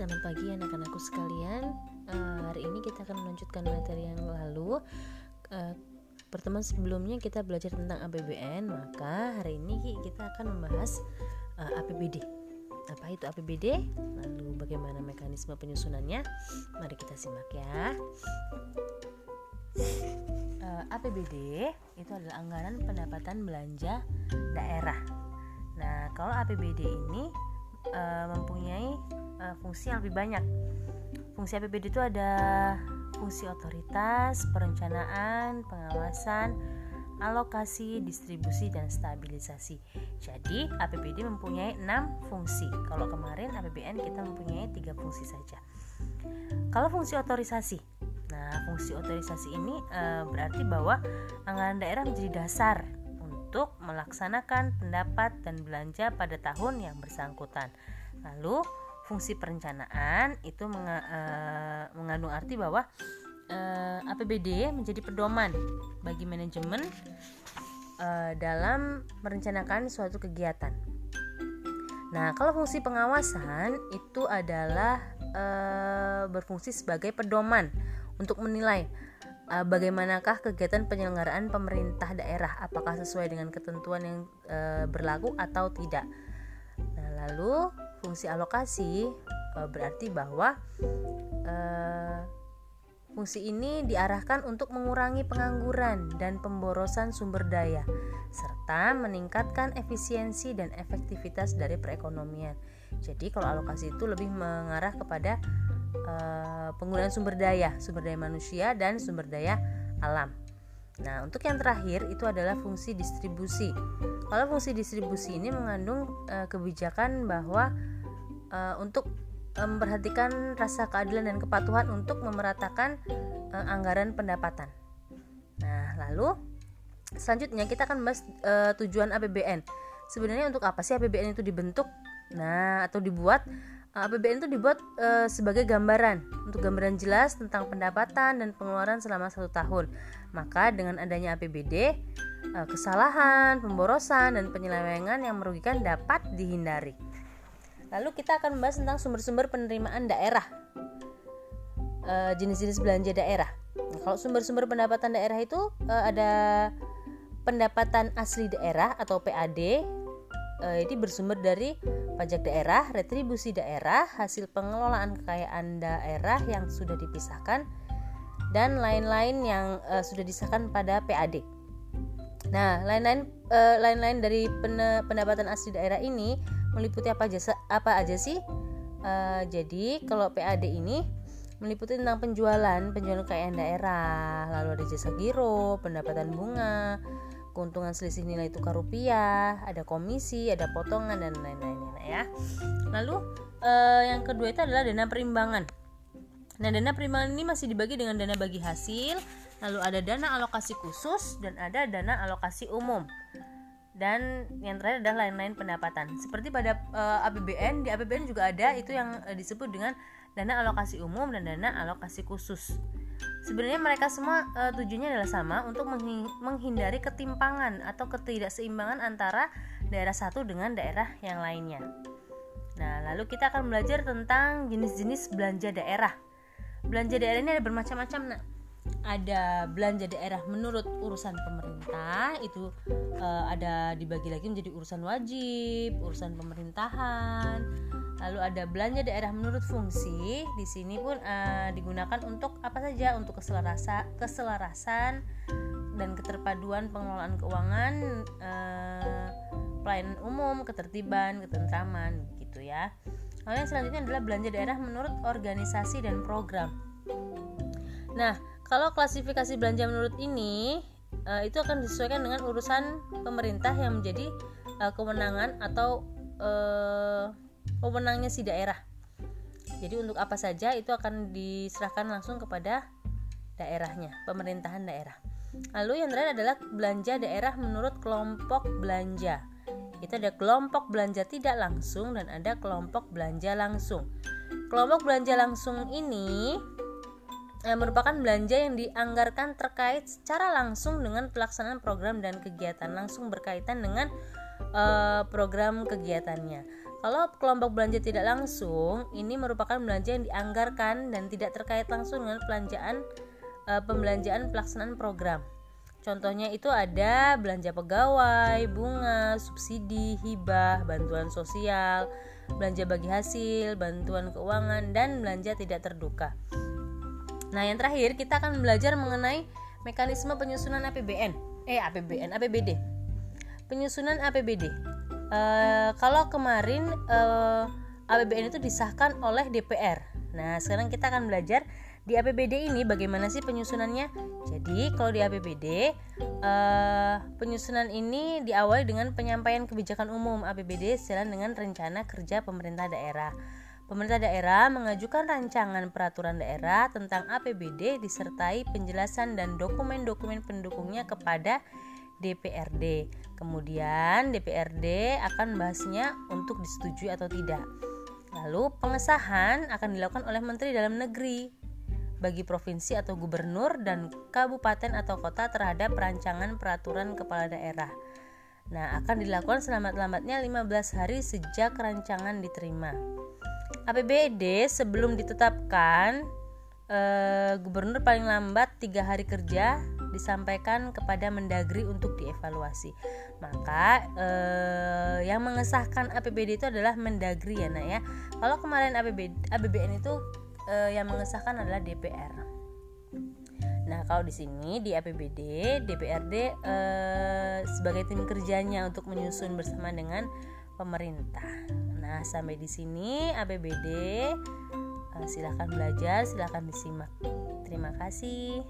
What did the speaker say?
selamat pagi anak-anakku sekalian. Uh, hari ini kita akan melanjutkan materi yang lalu. Uh, pertemuan sebelumnya kita belajar tentang APBN, maka hari ini kita akan membahas uh, eh, APBD. Apa itu APBD? Lalu bagaimana mekanisme penyusunannya? Mari kita simak ya. Uh, APBD itu adalah anggaran pendapatan belanja daerah. Nah, kalau APBD ini uh, mempunyai uh, fungsi yang lebih banyak. Fungsi APBD itu ada fungsi otoritas, perencanaan, pengawasan, alokasi, distribusi, dan stabilisasi. Jadi, APBD mempunyai 6 fungsi. Kalau kemarin APBN kita mempunyai tiga fungsi saja. Kalau fungsi otorisasi, nah fungsi otorisasi ini e, berarti bahwa anggaran daerah menjadi dasar untuk melaksanakan pendapat dan belanja pada tahun yang bersangkutan. Lalu fungsi perencanaan itu menga, e, mengandung arti bahwa e, eh, APBD menjadi pedoman bagi manajemen e, dalam merencanakan suatu kegiatan. Nah, kalau fungsi pengawasan itu adalah e, berfungsi sebagai pedoman untuk menilai e, bagaimanakah kegiatan penyelenggaraan pemerintah daerah, apakah sesuai dengan ketentuan yang e, berlaku atau tidak. Nah, lalu fungsi alokasi e, berarti bahwa e, fungsi ini diarahkan untuk mengurangi pengangguran dan pemborosan sumber daya serta meningkatkan efisiensi dan efektivitas dari perekonomian. Jadi kalau alokasi itu lebih mengarah kepada e, penggunaan sumber daya, sumber daya manusia dan sumber daya alam. Nah, untuk yang terakhir itu adalah fungsi distribusi. Kalau fungsi distribusi ini mengandung e, kebijakan bahwa e, untuk memperhatikan rasa keadilan dan kepatuhan untuk memeratakan e, anggaran pendapatan. Nah, lalu selanjutnya kita akan bahas e, tujuan APBN. Sebenarnya untuk apa sih APBN itu dibentuk? Nah, atau dibuat? APBN itu dibuat e, sebagai gambaran untuk gambaran jelas tentang pendapatan dan pengeluaran selama satu tahun. Maka dengan adanya APBD, e, kesalahan, pemborosan, dan penyelewengan yang merugikan dapat dihindari. Lalu kita akan membahas tentang sumber-sumber penerimaan daerah, e, jenis-jenis belanja daerah. Nah, kalau sumber-sumber pendapatan daerah itu e, ada pendapatan asli daerah atau PAD, ini bersumber dari pajak daerah, retribusi daerah, hasil pengelolaan kekayaan daerah yang sudah dipisahkan, dan lain-lain yang uh, sudah disahkan pada PAD. Nah, lain-lain uh, lain-lain dari pendapatan asli daerah ini meliputi apa aja apa aja sih? Uh, jadi kalau PAD ini meliputi tentang penjualan, penjualan kekayaan daerah, lalu ada jasa giro, pendapatan bunga, keuntungan selisih nilai tukar rupiah, ada komisi, ada potongan dan lain-lainnya ya. Lalu eh, yang kedua itu adalah dana perimbangan. Nah, dana perimbangan ini masih dibagi dengan dana bagi hasil, lalu ada dana alokasi khusus dan ada dana alokasi umum. Dan yang terakhir adalah lain-lain pendapatan. Seperti pada eh, APBN, di APBN juga ada itu yang eh, disebut dengan dana alokasi umum dan dana alokasi khusus. Sebenarnya mereka semua e, tujuannya adalah sama untuk menghindari ketimpangan atau ketidakseimbangan antara daerah satu dengan daerah yang lainnya. Nah, lalu kita akan belajar tentang jenis-jenis belanja daerah. Belanja daerah ini ada bermacam-macam. Nah, ada belanja daerah menurut urusan pemerintah itu e, ada dibagi lagi menjadi urusan wajib, urusan pemerintahan, Lalu ada belanja daerah menurut fungsi. Di sini pun uh, digunakan untuk apa saja? Untuk keselarasan, keselarasan dan keterpaduan pengelolaan keuangan, uh, pelayanan umum, ketertiban, ketentraman, gitu ya. Lalu yang selanjutnya adalah belanja daerah menurut organisasi dan program. Nah, kalau klasifikasi belanja menurut ini uh, itu akan disesuaikan dengan urusan pemerintah yang menjadi uh, kewenangan atau uh, wewenangnya si daerah. Jadi untuk apa saja itu akan diserahkan langsung kepada daerahnya, pemerintahan daerah. Lalu yang terakhir adalah belanja daerah menurut kelompok belanja. Itu ada kelompok belanja tidak langsung dan ada kelompok belanja langsung. Kelompok belanja langsung ini eh, merupakan belanja yang dianggarkan terkait secara langsung dengan pelaksanaan program dan kegiatan langsung berkaitan dengan eh, program kegiatannya. Kalau kelompok belanja tidak langsung, ini merupakan belanja yang dianggarkan dan tidak terkait langsung dengan pelanjaan e, pembelanjaan pelaksanaan program. Contohnya itu ada belanja pegawai, bunga, subsidi, hibah, bantuan sosial, belanja bagi hasil, bantuan keuangan, dan belanja tidak terduga. Nah, yang terakhir kita akan belajar mengenai mekanisme penyusunan APBN, eh APBN, APBD. Penyusunan APBD uh, kalau kemarin uh, eh, APBN itu disahkan oleh DPR. Nah, sekarang kita akan belajar di APBD ini bagaimana sih penyusunannya. Jadi, kalau di APBD, uh, eh, penyusunan ini diawali dengan penyampaian kebijakan umum APBD sejalan dengan rencana kerja pemerintah daerah. Pemerintah daerah mengajukan rancangan peraturan daerah tentang APBD disertai penjelasan dan dokumen-dokumen pendukungnya kepada DPRD. Kemudian DPRD akan membahasnya untuk disetujui atau tidak. Lalu pengesahan akan dilakukan oleh Menteri Dalam Negeri bagi provinsi atau gubernur dan kabupaten atau kota terhadap rancangan peraturan kepala daerah. Nah, akan dilakukan selamat-lambatnya 15 hari sejak rancangan diterima. APBD sebelum ditetapkan eh, gubernur paling lambat tiga hari kerja disampaikan kepada Mendagri untuk dievaluasi. Maka eh, yang mengesahkan APBD itu adalah Mendagri ya nak ya. Kalau kemarin APBD, APBN itu eh, yang mengesahkan adalah DPR. Nah, kalau di sini di APBD, DPRD eh, sebagai tim kerjanya untuk menyusun bersama dengan pemerintah. Nah, sampai di sini APBD eh, silahkan belajar, silahkan disimak. Terima kasih.